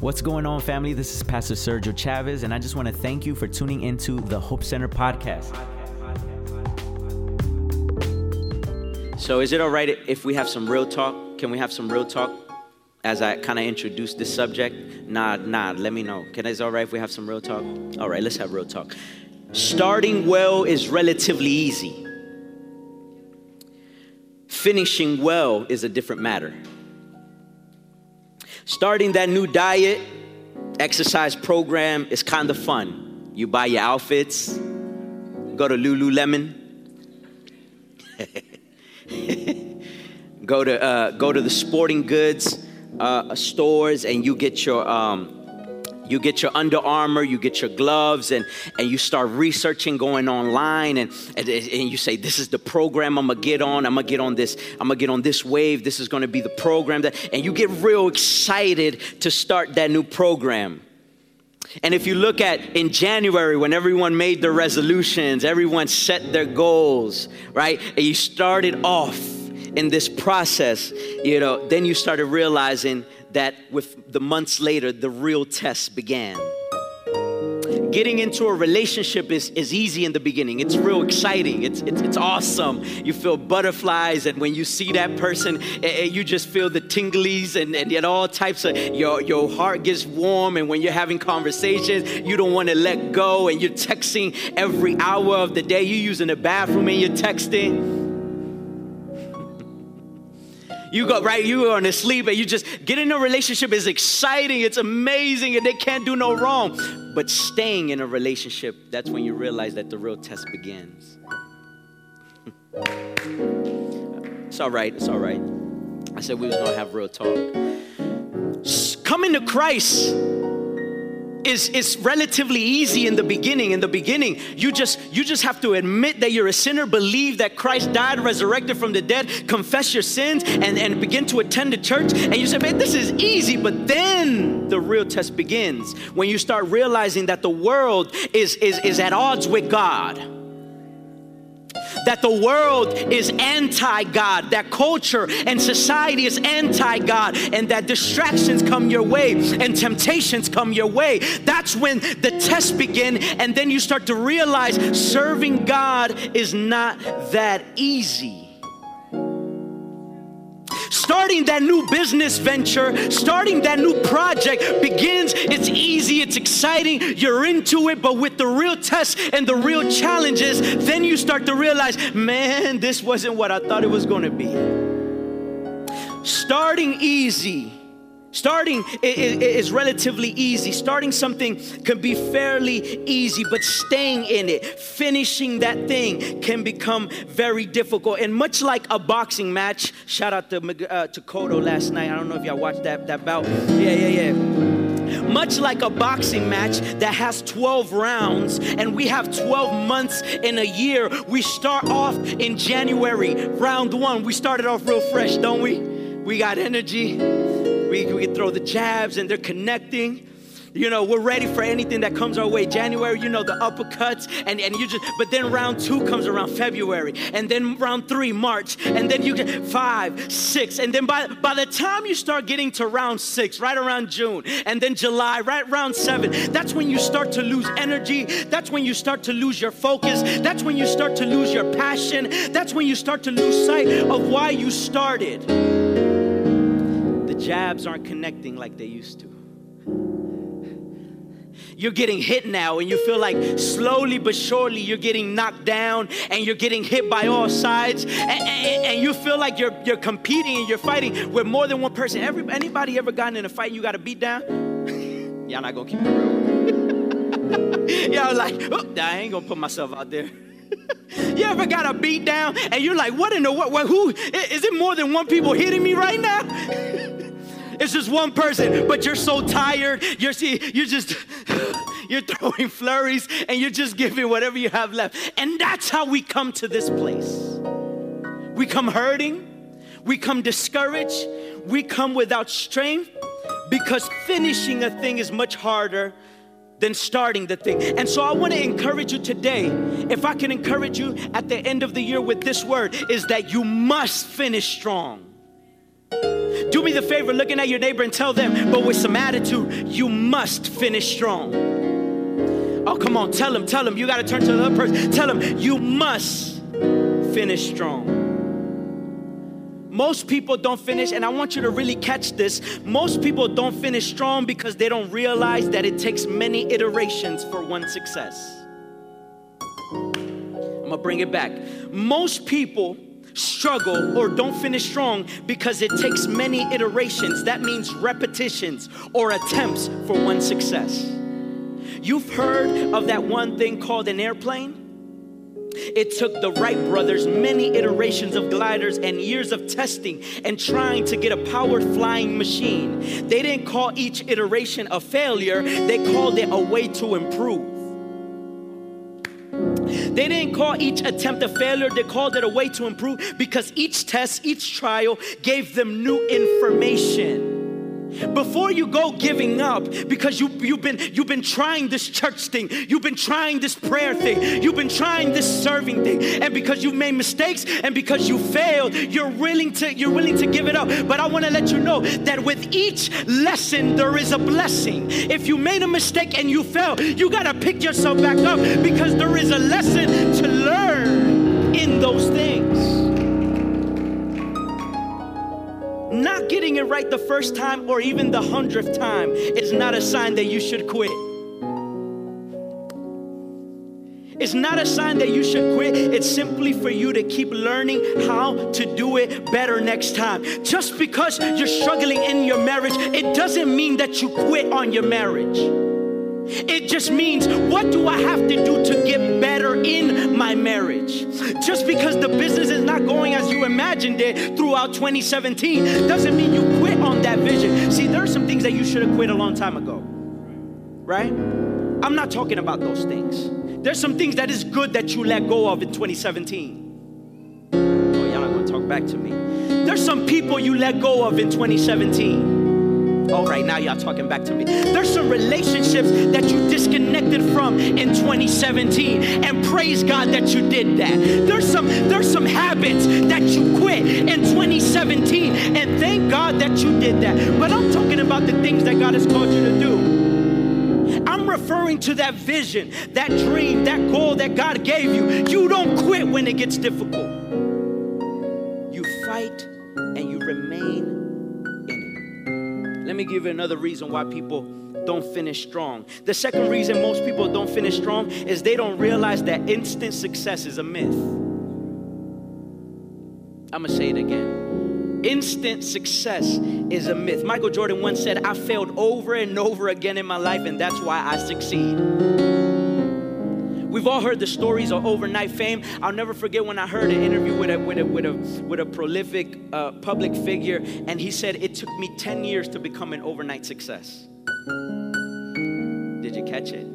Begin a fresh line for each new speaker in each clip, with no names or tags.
What's going on, family? This is Pastor Sergio Chavez, and I just want to thank you for tuning into the Hope Center podcast. So, is it all right if we have some real talk? Can we have some real talk as I kind of introduce this subject? Nah, nah, let me know. Can it's all right if we have some real talk? All right, let's have real talk. Starting well is relatively easy. Finishing well is a different matter. Starting that new diet, exercise program is kind of fun. You buy your outfits, go to Lululemon, go to uh, go to the sporting goods uh, stores, and you get your um, you get your Under Armour, you get your gloves, and, and you start researching, going online, and, and, and you say, This is the program I'm gonna get on. I'm gonna get on this, I'm gonna get on this wave. This is gonna be the program that, and you get real excited to start that new program. And if you look at in January when everyone made their resolutions, everyone set their goals, right? And you started off in this process, you know, then you started realizing that with the months later, the real test began. Getting into a relationship is, is easy in the beginning. It's real exciting. It's, it's, it's awesome. You feel butterflies, and when you see that person, you just feel the tinglies and, and, and all types of your, your heart gets warm. And when you're having conversations, you don't want to let go, and you're texting every hour of the day. You're using the bathroom and you're texting you go right, you go to sleep and you just get in a relationship is exciting, it's amazing, and they can't do no wrong. But staying in a relationship, that's when you realize that the real test begins. it's all right, it's all right. I said we was gonna have real talk. Coming to Christ is, is relatively easy in the beginning. In the beginning, you just you just have to admit that you're a sinner, believe that Christ died, resurrected from the dead, confess your sins, and, and begin to attend the church. And you say, man, this is easy. But then the real test begins when you start realizing that the world is, is, is at odds with God that the world is anti God, that culture and society is anti God, and that distractions come your way and temptations come your way. That's when the tests begin, and then you start to realize serving God is not that easy starting that new business venture, starting that new project begins. It's easy, it's exciting, you're into it, but with the real tests and the real challenges, then you start to realize, man, this wasn't what I thought it was going to be. Starting easy Starting is relatively easy. Starting something can be fairly easy, but staying in it, finishing that thing can become very difficult. And much like a boxing match, shout out to, uh, to Cotto last night. I don't know if y'all watched that, that bout. Yeah, yeah, yeah. Much like a boxing match that has 12 rounds and we have 12 months in a year, we start off in January, round one. We started off real fresh, don't we? We got energy we, we throw the jabs and they're connecting. You know, we're ready for anything that comes our way. January, you know, the uppercuts, and, and you just, but then round two comes around February, and then round three, March, and then you get five, six, and then by, by the time you start getting to round six, right around June, and then July, right around seven, that's when you start to lose energy. That's when you start to lose your focus. That's when you start to lose your passion. That's when you start to lose sight of why you started jabs aren't connecting like they used to. You're getting hit now, and you feel like slowly but surely you're getting knocked down and you're getting hit by all sides, and, and, and you feel like you're, you're competing and you're fighting with more than one person. Every, anybody ever gotten in a fight you got to beat down? Y'all not gonna keep it real. Y'all like, oh, I ain't gonna put myself out there. you ever got a beat down and you're like, what in the what who is it more than one people hitting me right now? It's just one person, but you're so tired. You're see, you're just you're throwing flurries and you're just giving whatever you have left. And that's how we come to this place. We come hurting, we come discouraged, we come without strength because finishing a thing is much harder than starting the thing. And so I want to encourage you today. If I can encourage you at the end of the year with this word, is that you must finish strong. Do me the favor looking at your neighbor and tell them, but with some attitude, you must finish strong. Oh, come on, tell them, tell them. You got to turn to the other person. Tell them, you must finish strong. Most people don't finish, and I want you to really catch this. Most people don't finish strong because they don't realize that it takes many iterations for one success. I'm gonna bring it back. Most people struggle or don't finish strong because it takes many iterations. That means repetitions or attempts for one success. You've heard of that one thing called an airplane? It took the Wright brothers many iterations of gliders and years of testing and trying to get a powered flying machine. They didn't call each iteration a failure, they called it a way to improve. They didn't call each attempt a failure, they called it a way to improve because each test, each trial gave them new information. Before you go giving up because you, you've, been, you've been trying this church thing, you've been trying this prayer thing, you've been trying this serving thing, and because you've made mistakes and because you failed, you're willing to, you're willing to give it up. But I want to let you know that with each lesson, there is a blessing. If you made a mistake and you fell, you got to pick yourself back up because there is a lesson to learn in those things. Getting it right the first time or even the hundredth time is not a sign that you should quit. It's not a sign that you should quit. It's simply for you to keep learning how to do it better next time. Just because you're struggling in your marriage, it doesn't mean that you quit on your marriage. It just means, what do I have to do to get better in my marriage? Just because the business is not going as you imagined it throughout 2017 doesn't mean you quit on that vision. See, there are some things that you should have quit a long time ago, right? I'm not talking about those things. There's some things that is good that you let go of in 2017. Oh, y'all not gonna talk back to me. There's some people you let go of in 2017. All right, now y'all talking back to me. There's some relationships that you disconnected from in 2017, and praise God that you did that. There's some there's some habits that you quit in 2017, and thank God that you did that. But I'm talking about the things that God has called you to do. I'm referring to that vision, that dream, that goal that God gave you. You don't quit when it gets difficult. Give you another reason why people don't finish strong. The second reason most people don't finish strong is they don't realize that instant success is a myth. I'm gonna say it again. Instant success is a myth. Michael Jordan once said, I failed over and over again in my life, and that's why I succeed. We've all heard the stories of overnight fame. I'll never forget when I heard an interview with a, with a, with a, with a prolific uh, public figure, and he said, It took me 10 years to become an overnight success. Did you catch it?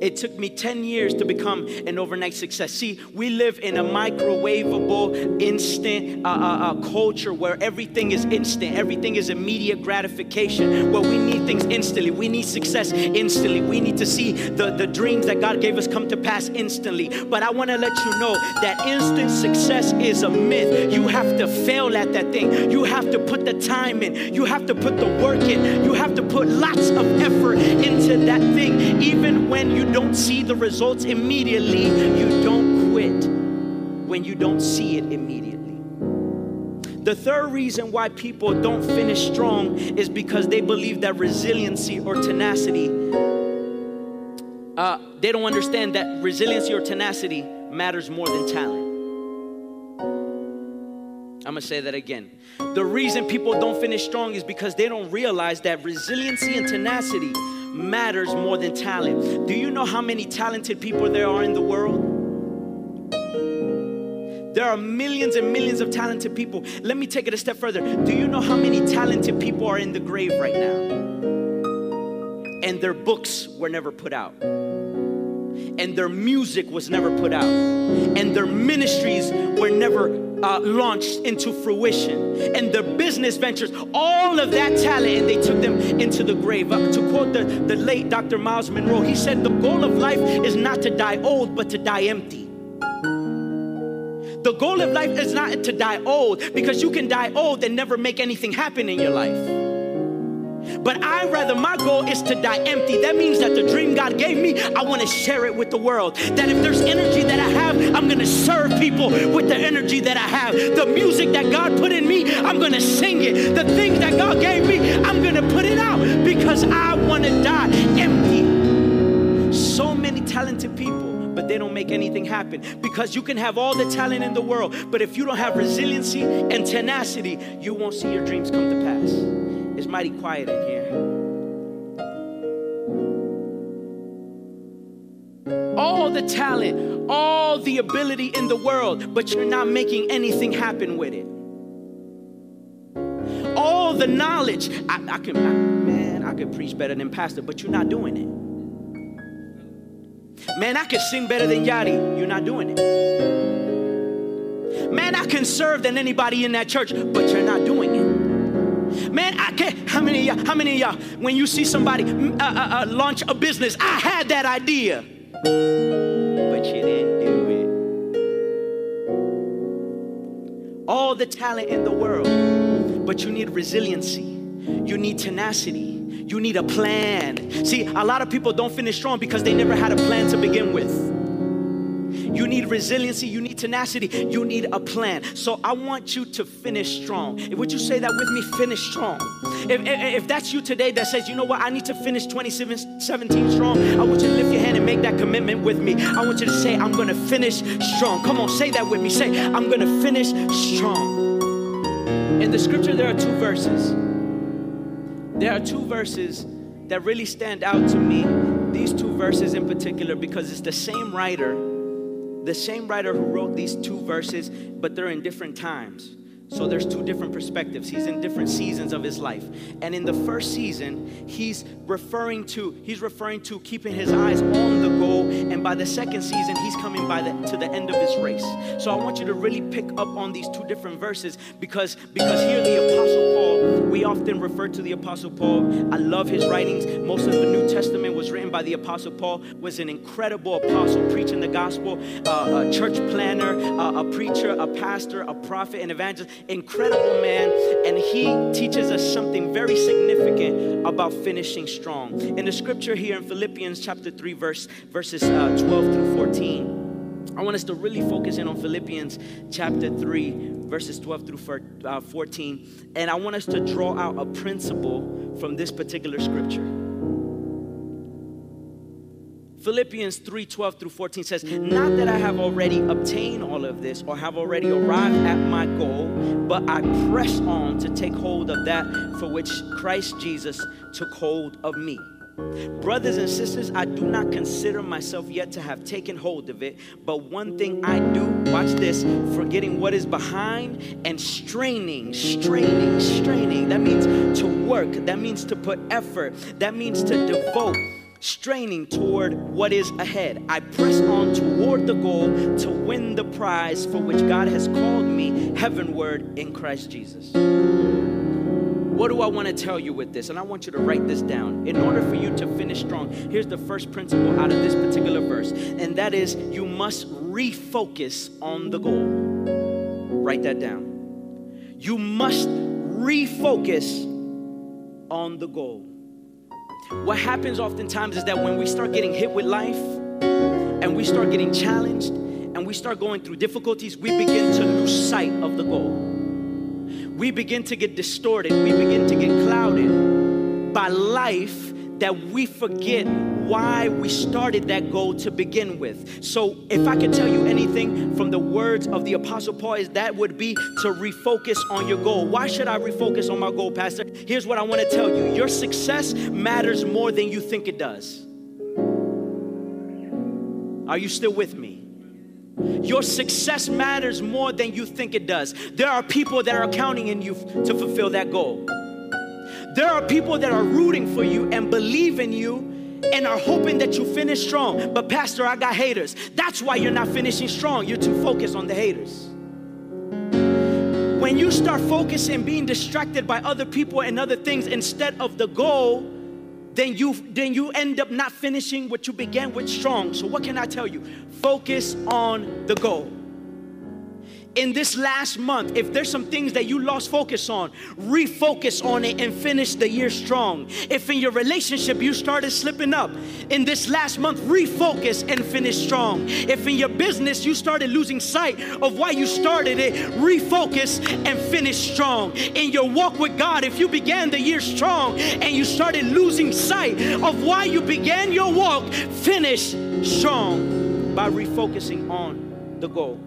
It took me 10 years to become an overnight success. See, we live in a microwavable, instant uh, uh, uh, culture where everything is instant, everything is immediate gratification, where we need things instantly. We need success instantly. We need to see the, the dreams that God gave us come to pass instantly. But I want to let you know that instant success is a myth. You have to fail at that thing, you have to put the time in, you have to put the work in, you have to put lots of effort into that thing, even when you don't see the results immediately, you don't quit when you don't see it immediately. The third reason why people don't finish strong is because they believe that resiliency or tenacity, uh, they don't understand that resiliency or tenacity matters more than talent. I'm gonna say that again. The reason people don't finish strong is because they don't realize that resiliency and tenacity matters more than talent. Do you know how many talented people there are in the world? There are millions and millions of talented people. Let me take it a step further. Do you know how many talented people are in the grave right now? And their books were never put out. And their music was never put out. And their ministries were never uh, launched into fruition and their business ventures, all of that talent, and they took them into the grave. Uh, to quote the, the late Dr. Myles Munroe, he said, The goal of life is not to die old, but to die empty. The goal of life is not to die old because you can die old and never make anything happen in your life. But I rather, my goal is to die empty. That means that the dream God gave me, I want to share it with the world. That if there's energy that I have, I'm going to serve people with the energy that I have. The music that God put in me, I'm going to sing it. The things that God gave me, I'm going to put it out because I want to die empty. So many talented people but they don't make anything happen because you can have all the talent in the world, but if you don't have resiliency and tenacity, you won't see your dreams come to pass. It's mighty quiet in here. All the talent, all the ability in the world, but you're not making anything happen with it. All the knowledge, I, I can, I, man, I could preach better than pastor, but you're not doing it. Man, I could sing better than Yadi, you're not doing it. Man, I can serve than anybody in that church, but you're not doing it. Man, I can't. How many of y'all? How many of y'all? When you see somebody mm, uh, uh, uh, launch a business, I had that idea, but you didn't do it. All the talent in the world, but you need resiliency. You need tenacity. You need a plan. See, a lot of people don't finish strong because they never had a plan to begin with. You need resiliency, you need tenacity, you need a plan. So I want you to finish strong. Would you say that with me? Finish strong. If, if, if that's you today that says, you know what, I need to finish 2017 strong, I want you to lift your hand and make that commitment with me. I want you to say, I'm going to finish strong. Come on, say that with me. Say, I'm going to finish strong. In the scripture, there are two verses. There are two verses that really stand out to me. These two verses in particular, because it's the same writer the same writer who wrote these two verses, but they're in different times. So there's two different perspectives. He's in different seasons of his life. And in the first season, he's referring to he's referring to keeping his eyes on the goal and by the second season, he's coming by the to the end of his race. So I want you to really pick up on these two different verses because because here the apostle Paul, we often refer to the apostle Paul. I love his writings. Most of the New Testament was written by the apostle Paul. Was an incredible apostle preaching the gospel, uh, a church planner, uh, a preacher, a pastor, a prophet, an evangelist incredible man, and he teaches us something very significant about finishing strong. In the scripture here in Philippians chapter 3, verse, verses uh, 12 through 14, I want us to really focus in on Philippians chapter 3, verses 12 through uh, 14, and I want us to draw out a principle from this particular scripture. Philippians 3 12 through 14 says, Not that I have already obtained all of this or have already arrived at my goal, but I press on to take hold of that for which Christ Jesus took hold of me. Brothers and sisters, I do not consider myself yet to have taken hold of it, but one thing I do, watch this, forgetting what is behind and straining, straining, straining. That means to work, that means to put effort, that means to devote straining toward what is ahead. I press on toward the goal to win the prize for which God has called me heavenward in Christ Jesus. What do I want to tell you with this? And I want you to write this down. In order for you to finish strong, here's the first principle out of this particular verse, and that is you must refocus on the goal. Write that down. You must refocus on the goal. What happens oftentimes is that when we start getting hit with life and we start getting challenged and we start going through difficulties, we begin to lose sight of the goal. We begin to get distorted, we begin to get clouded by life that we forget why we started that goal to begin with. So, if I could tell you anything from the words of the Apostle Paul, is that would be to refocus on your goal. Why should I refocus on my goal, Pastor? Here's what I want to tell you your success matters more than you think it does. Are you still with me? Your success matters more than you think it does. There are people that are counting in you to fulfill that goal. There are people that are rooting for you and believe in you and are hoping that you finish strong. But, Pastor, I got haters. That's why you're not finishing strong. You're too focused on the haters. When you start focusing, being distracted by other people and other things instead of the goal, then you then you end up not finishing what you began with strong. So what can I tell you? Focus on the goal. In this last month, if there's some things that you lost focus on, refocus on it and finish the year strong. If in your relationship you started slipping up, in this last month, refocus and finish strong. If in your business you started losing sight of why you started it, refocus and finish strong. In your walk with God, if you began the year strong and you started losing sight of why you began your walk, finish strong by refocusing on the goal.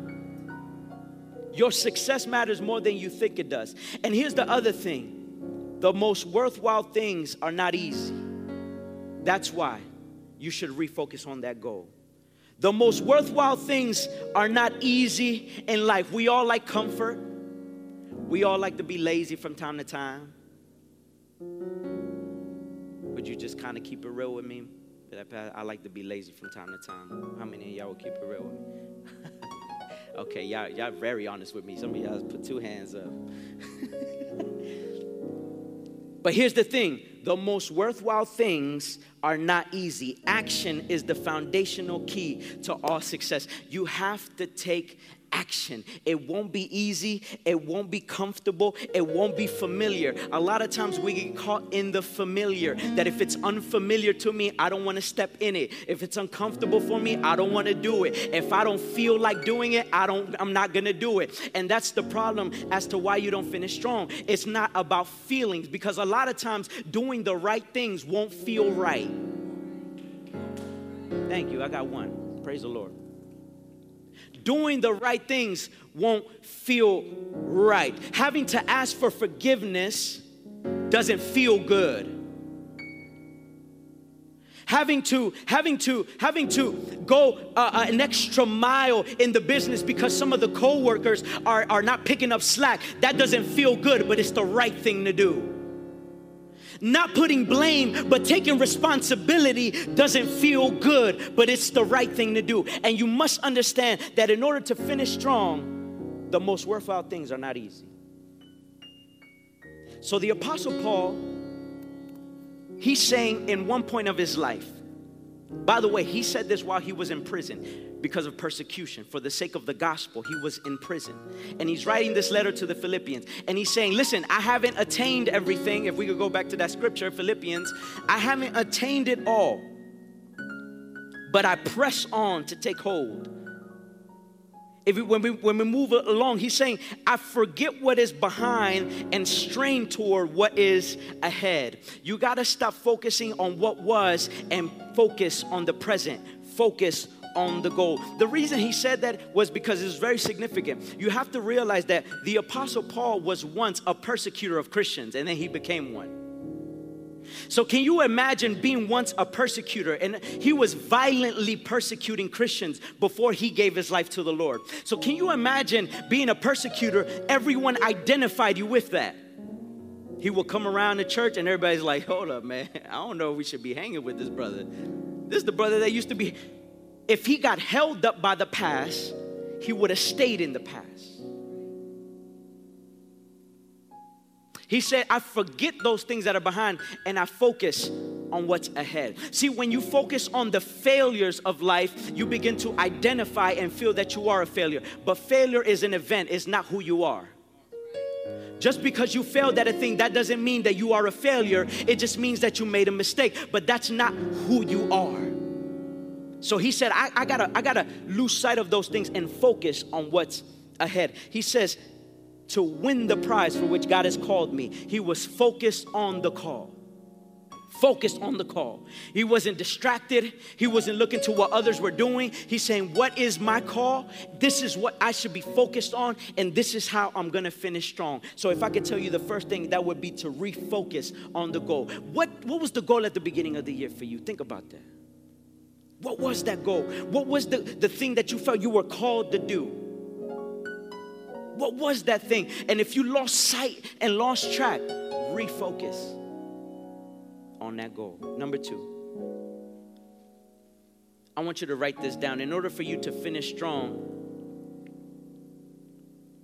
Your success matters more than you think it does. And here's the other thing the most worthwhile things are not easy. That's why you should refocus on that goal. The most worthwhile things are not easy in life. We all like comfort, we all like to be lazy from time to time. Would you just kind of keep it real with me? I like to be lazy from time to time. How many of y'all will keep it real with me? Okay, y'all, y'all very honest with me. Some of y'all put two hands up. but here's the thing the most worthwhile things are not easy. Action is the foundational key to all success. You have to take action. It won't be easy, it won't be comfortable, it won't be familiar. A lot of times we get caught in the familiar that if it's unfamiliar to me, I don't want to step in it. If it's uncomfortable for me, I don't want to do it. If I don't feel like doing it, I don't I'm not going to do it. And that's the problem as to why you don't finish strong. It's not about feelings because a lot of times doing the right things won't feel right. Thank you. I got one. Praise the Lord doing the right things won't feel right. Having to ask for forgiveness doesn't feel good. Having to, having to, having to go uh, uh, an extra mile in the business because some of the coworkers are, are not picking up slack. That doesn't feel good, but it's the right thing to do. Not putting blame, but taking responsibility doesn't feel good, but it's the right thing to do. And you must understand that in order to finish strong, the most worthwhile things are not easy. So the Apostle Paul, he's saying in one point of his life, by the way, he said this while he was in prison because of persecution. For the sake of the gospel, he was in prison. And he's writing this letter to the Philippians. And he's saying, Listen, I haven't attained everything. If we could go back to that scripture, Philippians, I haven't attained it all. But I press on to take hold. If we, when, we, when we move along, he's saying, I forget what is behind and strain toward what is ahead. You got to stop focusing on what was and focus on the present. Focus on the goal. The reason he said that was because it's very significant. You have to realize that the Apostle Paul was once a persecutor of Christians and then he became one. So, can you imagine being once a persecutor? And he was violently persecuting Christians before he gave his life to the Lord. So, can you imagine being a persecutor? Everyone identified you with that. He will come around the church and everybody's like, hold up, man. I don't know if we should be hanging with this brother. This is the brother that used to be if he got held up by the past, he would have stayed in the past. He said, I forget those things that are behind and I focus on what's ahead. See, when you focus on the failures of life, you begin to identify and feel that you are a failure. But failure is an event, it's not who you are. Just because you failed at a thing, that doesn't mean that you are a failure. It just means that you made a mistake. But that's not who you are. So he said, I, I, gotta, I gotta lose sight of those things and focus on what's ahead. He says, to win the prize for which God has called me, he was focused on the call. Focused on the call. He wasn't distracted. He wasn't looking to what others were doing. He's saying, What is my call? This is what I should be focused on, and this is how I'm gonna finish strong. So, if I could tell you the first thing, that would be to refocus on the goal. What, what was the goal at the beginning of the year for you? Think about that. What was that goal? What was the, the thing that you felt you were called to do? What was that thing? And if you lost sight and lost track, refocus on that goal. Number two, I want you to write this down. In order for you to finish strong,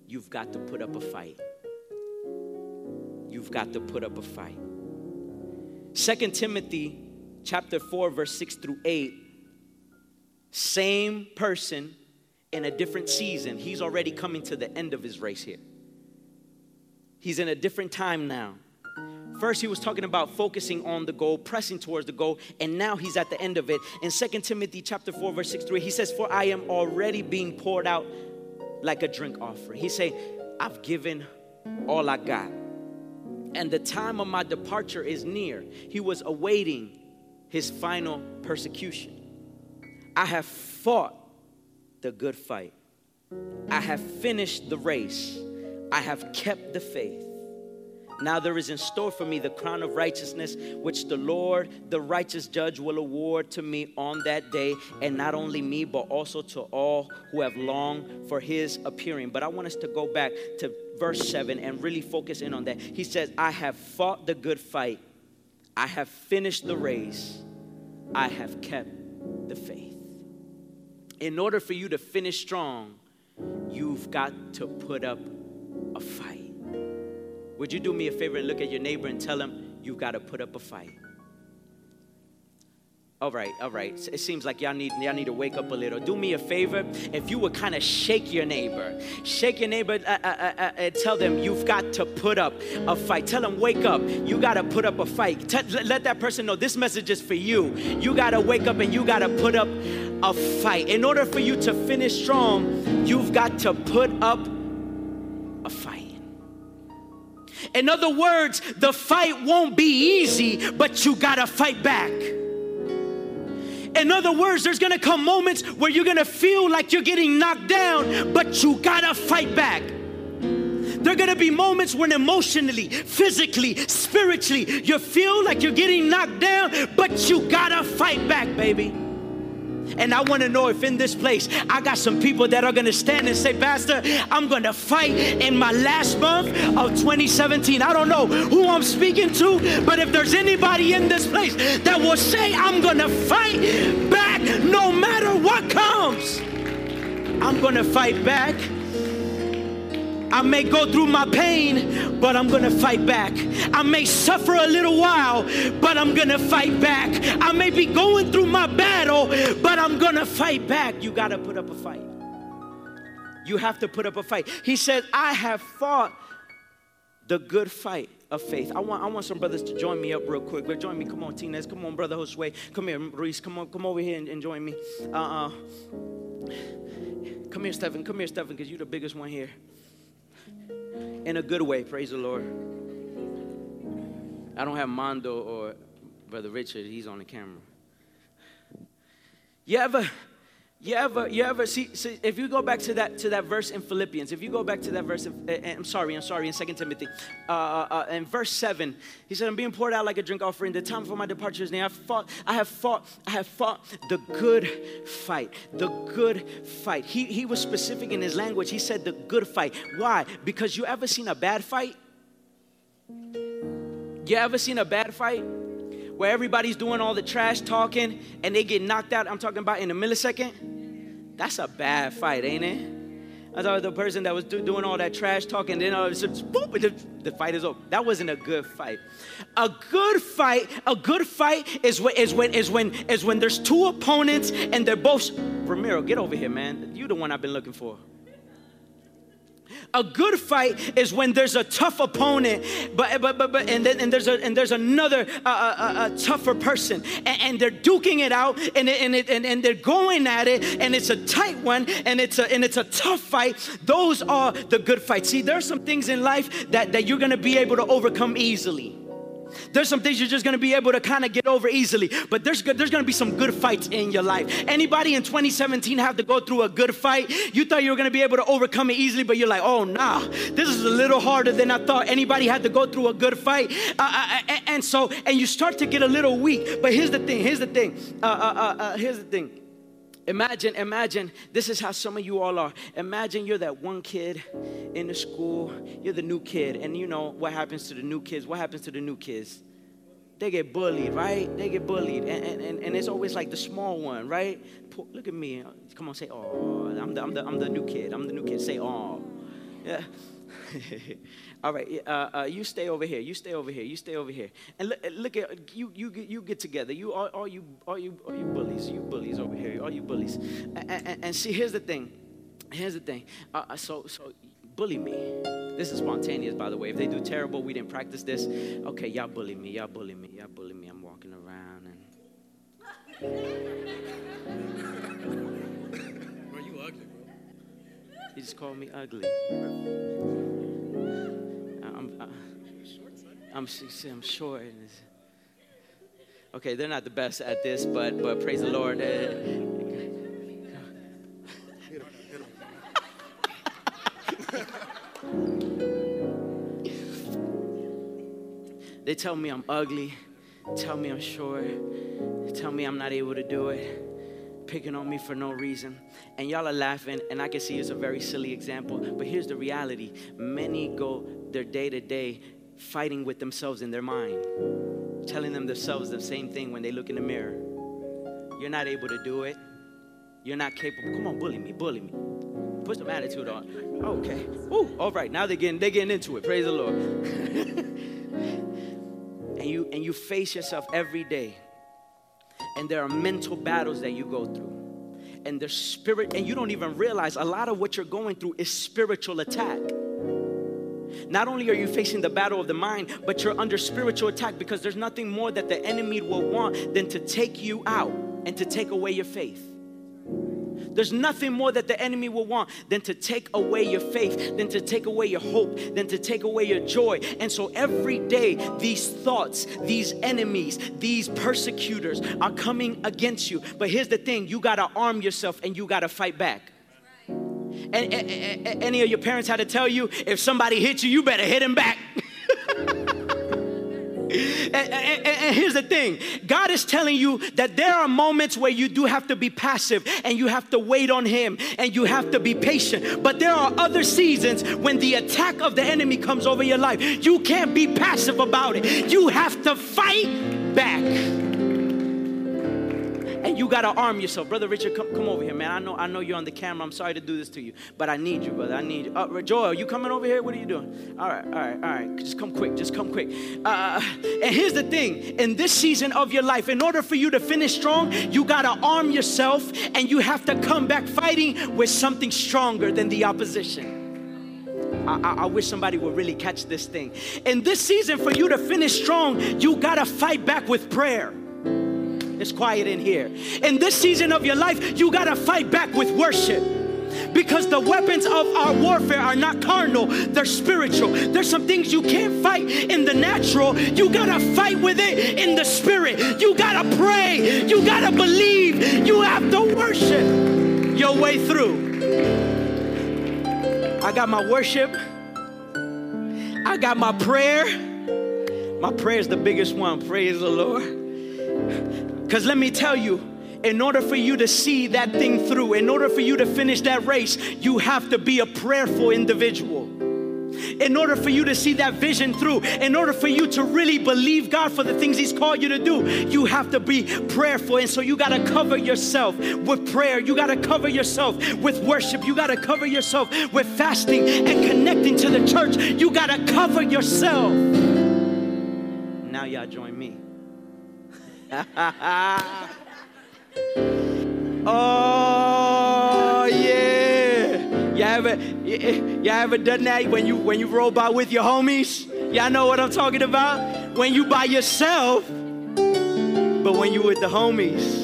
you've got to put up a fight. You've got to put up a fight. Second Timothy chapter 4 verse 6 through 8 same person in a different season. He's already coming to the end of his race here. He's in a different time now. First, he was talking about focusing on the goal, pressing towards the goal, and now he's at the end of it. In 2 Timothy chapter 4, verse 6 3, he says, For I am already being poured out like a drink offering. He's saying, I've given all I got. And the time of my departure is near. He was awaiting his final persecution. I have fought the good fight. I have finished the race. I have kept the faith. Now there is in store for me the crown of righteousness, which the Lord, the righteous judge, will award to me on that day, and not only me, but also to all who have longed for his appearing. But I want us to go back to verse 7 and really focus in on that. He says, I have fought the good fight, I have finished the race, I have kept the faith. In order for you to finish strong, you've got to put up a fight. Would you do me a favor and look at your neighbor and tell him you've got to put up a fight? All right, all right. It seems like y'all need y'all need to wake up a little. Do me a favor, if you would kind of shake your neighbor, shake your neighbor, uh, uh, uh, uh, and tell them you've got to put up a fight. Tell them wake up. You got to put up a fight. Let that person know this message is for you. You got to wake up and you got to put up a fight. In order for you to finish strong, you've got to put up a fight. In other words, the fight won't be easy, but you gotta fight back. In other words, there's gonna come moments where you're gonna feel like you're getting knocked down, but you gotta fight back. There are gonna be moments when emotionally, physically, spiritually, you feel like you're getting knocked down, but you gotta fight back, baby. And I want to know if in this place I got some people that are going to stand and say, Pastor, I'm going to fight in my last month of 2017. I don't know who I'm speaking to, but if there's anybody in this place that will say, I'm going to fight back no matter what comes, I'm going to fight back I may go through my pain, but I'm gonna fight back. I may suffer a little while, but I'm gonna fight back. I may be going through my battle, but I'm gonna fight back. You gotta put up a fight. You have to put up a fight. He said, I have fought the good fight of faith. I want, I want some brothers to join me up real quick. But join me. Come on, Tinez. Come on, brother Josue. Come here, Reese. Come on, come over here and, and join me. Uh-uh. Come here, Stephen. Come here, Stephen, because you're the biggest one here in a good way. Praise the Lord. I don't have Mondo or Brother Richard, he's on the camera. You ever, you ever, you ever see, see, if you go back to that to that verse in Philippians, if you go back to that verse, I'm sorry, I'm sorry, in Second Timothy, uh, uh, uh, in verse seven, he said, "I'm being poured out like a drink offering. The time for my departure is near. I fought, I have fought, I have fought the good fight, the good fight." He he was specific in his language. He said the good fight. Why? Because you ever seen a bad fight? You ever seen a bad fight? Where everybody's doing all the trash talking and they get knocked out, I'm talking about in a millisecond that's a bad fight, ain't it? I thought the person that was do, doing all that trash talking, then all of a sudden, boom, the, the, fight is over. That wasn't a good fight. A good fight, a good fight is when is when is when is when there's two opponents and they're both. Ramiro, get over here, man. You're the one I've been looking for. A good fight is when there's a tough opponent, but but but, but and then and there's a and there's another uh, uh, uh, a tougher person, and, and, they're duking it out, and and, it, and and they're going at it, and it's a tight one, and it's a and it's a tough fight. Those are the good fights. See, there's some things in life that that you're gonna be able to overcome easily. There's some things you're just gonna be able to kind of get over easily, but there's good, there's gonna be some good fights in your life. Anybody in 2017 have to go through a good fight? You thought you were gonna be able to overcome it easily, but you're like, oh nah, this is a little harder than I thought. Anybody had to go through a good fight, uh, uh, uh and so and you start to get a little weak. But here's the thing. Here's the thing. Uh, uh, uh, here's the thing Imagine, imagine, this is how some of you all are. Imagine you're that one kid in the school, you're the new kid, and you know what happens to the new kids? What happens to the new kids? They get bullied, right? They get bullied. And, and, and it's always like the small one, right? Look at me. Come on, say, oh, I'm the, I'm the, I'm the new kid. I'm the new kid. Say, oh. Yeah. All right, uh, uh, you stay over here. You stay over here. You stay over here. And look, look at you. You you get together. You all, all you all you all you bullies. You bullies over here. All you bullies. And, and, and see, here's the thing. here's the thing. Uh, uh, so, so bully me. This is spontaneous, by the way. If they do terrible, we didn't practice this. Okay, y'all bully me. Y'all bully me. Y'all bully me. I'm walking around and.
Bro, you ugly, bro.
He just called me ugly. I'm, I'm, I'm short. Okay, they're not the best at this, but but praise the Lord. Uh, They tell me I'm ugly, tell me I'm short, tell me I'm not able to do it, picking on me for no reason. And y'all are laughing, and I can see it's a very silly example, but here's the reality many go their day to day fighting with themselves in their mind, telling them themselves the same thing when they look in the mirror. You're not able to do it. You're not capable. Come on, bully me, bully me. Put some attitude on. Okay. Ooh, all right. Now they're getting they're getting into it. Praise the Lord. and you and you face yourself every day and there are mental battles that you go through and there's spirit and you don't even realize a lot of what you're going through is spiritual attack not only are you facing the battle of the mind but you're under spiritual attack because there's nothing more that the enemy will want than to take you out and to take away your faith there's nothing more that the enemy will want than to take away your faith, than to take away your hope, than to take away your joy. And so every day, these thoughts, these enemies, these persecutors are coming against you. But here's the thing you got to arm yourself and you got to fight back. And, any of your parents had to tell you if somebody hits you, you better hit him back. And, and, and, here's the thing God is telling you that there are moments where you do have to be passive and you have to wait on Him and you have to be patient. But there are other seasons when the attack of the enemy comes over your life. You can't be passive about it, you have to fight back and you gotta arm yourself. Brother Richard, come, come over here, man. I know, I know you're on the camera. I'm sorry to do this to you, but I need you, brother. I need you. Uh, Joel, you coming over here? What are you doing? All right, all right, all right. Just come quick. Just come quick. Uh, and here's the thing: in this season of your life, in order for you to finish strong, you gotta arm yourself, and you have to come back fighting with something stronger than the opposition. I, I, wish somebody would really catch this thing. In this season, for you to finish strong, you gotta fight back with prayer. It's quiet in here. In this season of your life, you got to fight back with worship because the weapons of our warfare are not carnal, they're spiritual. There's some things you can't fight in the natural, you gotta fight with it in the spirit. You gotta pray, you gotta believe, you have to worship your way through. I got my worship, I got my prayer. My prayer is the biggest one, praise the Lord. Because let me tell you, in order for you to see that thing through, in order for you to finish that race, you have to be a prayerful individual. In order for you to see that vision through, in order for you to really believe God for the things He's called you to do, you have to be prayerful. And so you got to cover yourself with prayer. You got to cover yourself with worship. You got to cover yourself with fasting and connecting to the church. You got to cover yourself. Now, y'all join me. oh yeah. You ever you ever done that when you when you roll by with your homies? Y'all know what I'm talking about? When you by yourself, but when you with the homies.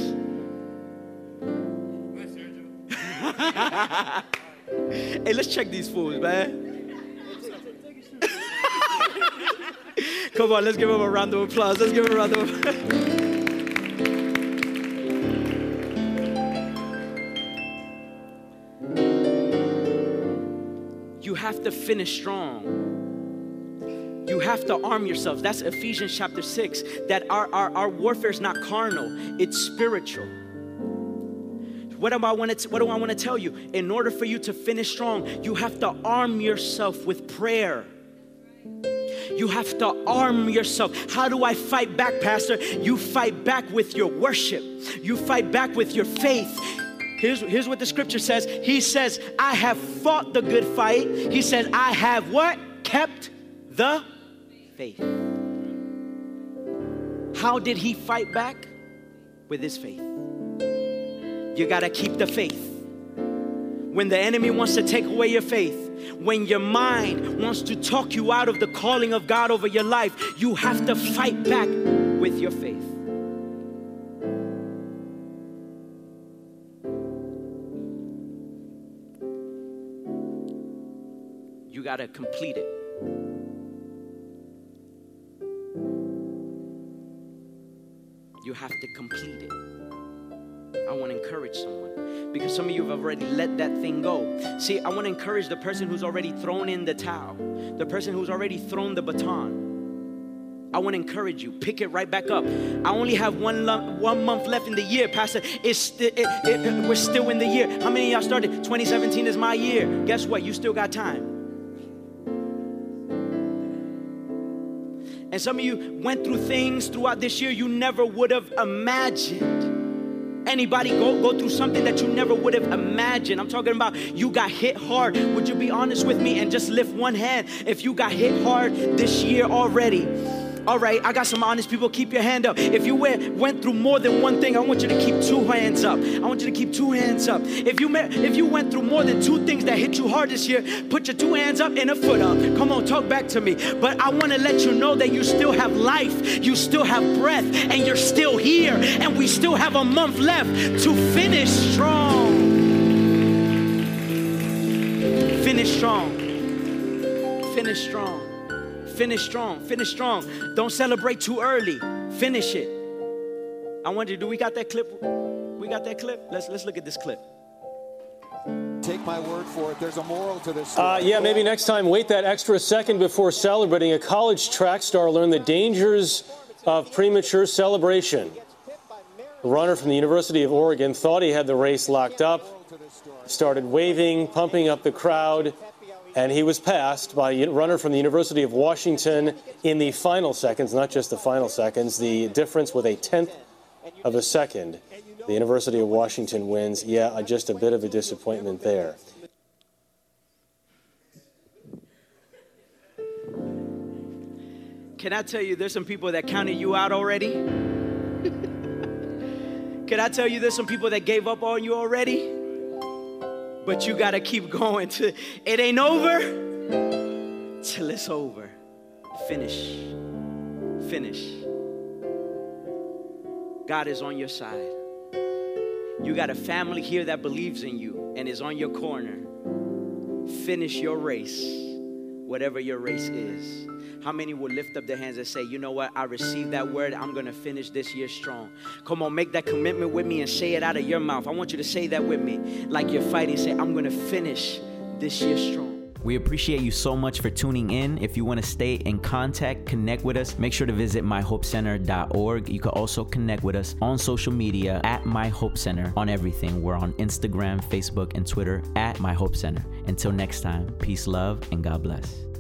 hey, let's check these fools, man. Come on, let's give him a round of applause. Let's give him a round of applause. Have to finish strong. You have to arm yourselves. That's Ephesians chapter 6. That our, our, our warfare is not carnal, it's spiritual. What do I want to what do I want to tell you? In order for you to finish strong, you have to arm yourself with prayer. You have to arm yourself. How do I fight back, Pastor? You fight back with your worship. You fight back with your faith. Here's, here's what the scripture says. He says, I have fought the good fight. He says, I have what? Kept the faith. How did he fight back? With his faith. You got to keep the faith. when the enemy wants to take away your faith, when your mind wants to talk you out of the calling of God over your life, you have to fight back with your faith. You got to complete it. You have to complete it. I want to encourage someone because some of you have already let that thing go. See, I want to encourage the person who's already thrown in the towel, the person who's already thrown the baton. I want to encourage you. Pick it right back up. I only have one one month left in the year, Pastor. It's it, it, we're still in the year. How many of y'all started? 2017 is my year. Guess what? You still got time. And some of you went through things throughout this year you never would have imagined. Anybody go, go through something that you never would have imagined? I'm talking about you got hit hard. Would you be honest with me and just lift one hand if you got hit hard this year already? All right, I got some honest people. Keep your hand up. If you went, went through more than one thing, I want you to keep two hands up. I want you to keep two hands up. If you met, if you went through more than two things that hit you hard this year, put your two hands up and a foot up. Come on, talk back to me. But I want to let you know that you still have life, you still have breath, and you're still here, and we still have a month left to finish strong. Finish strong. Finish strong. Finish strong. Finish strong. Don't celebrate too early. Finish it. I wonder, do we got that clip? We got that clip? Let's let's look at this clip.
Take my word for it. There's a moral to this.
Uh, yeah, maybe next time wait that extra second before celebrating. A college track star learned the dangers of premature celebration. A runner from the University of Oregon thought he had the race locked up, started waving, pumping up the crowd, and he was passed by a runner from the University of Washington in the final seconds, not just the final seconds, the difference with a tenth of a second. The University of Washington wins. Yeah, just a bit of a disappointment there.
Can I tell you, there's some people that counted you out already? Can I tell you, there's some people that gave up on you already? But you got to keep going to it ain't over till it's over. Finish. Finish. God is on your side. You got a family here that believes in you and is on your corner. Finish your race, whatever your race is. How many will lift up their hands and say, You know what? I received that word. I'm going to finish this year strong. Come on, make that commitment with me and say it out of your mouth. I want you to say that with me like you're fighting. Say, I'm going to finish this year strong.
We appreciate you so much for tuning in. If you want to stay in contact, connect with us, make sure to visit myhopecenter.org. You can also connect with us on social media at My Hope Center on everything. We're on Instagram, Facebook, and Twitter at My Hope Center. Until next time, peace, love, and God bless.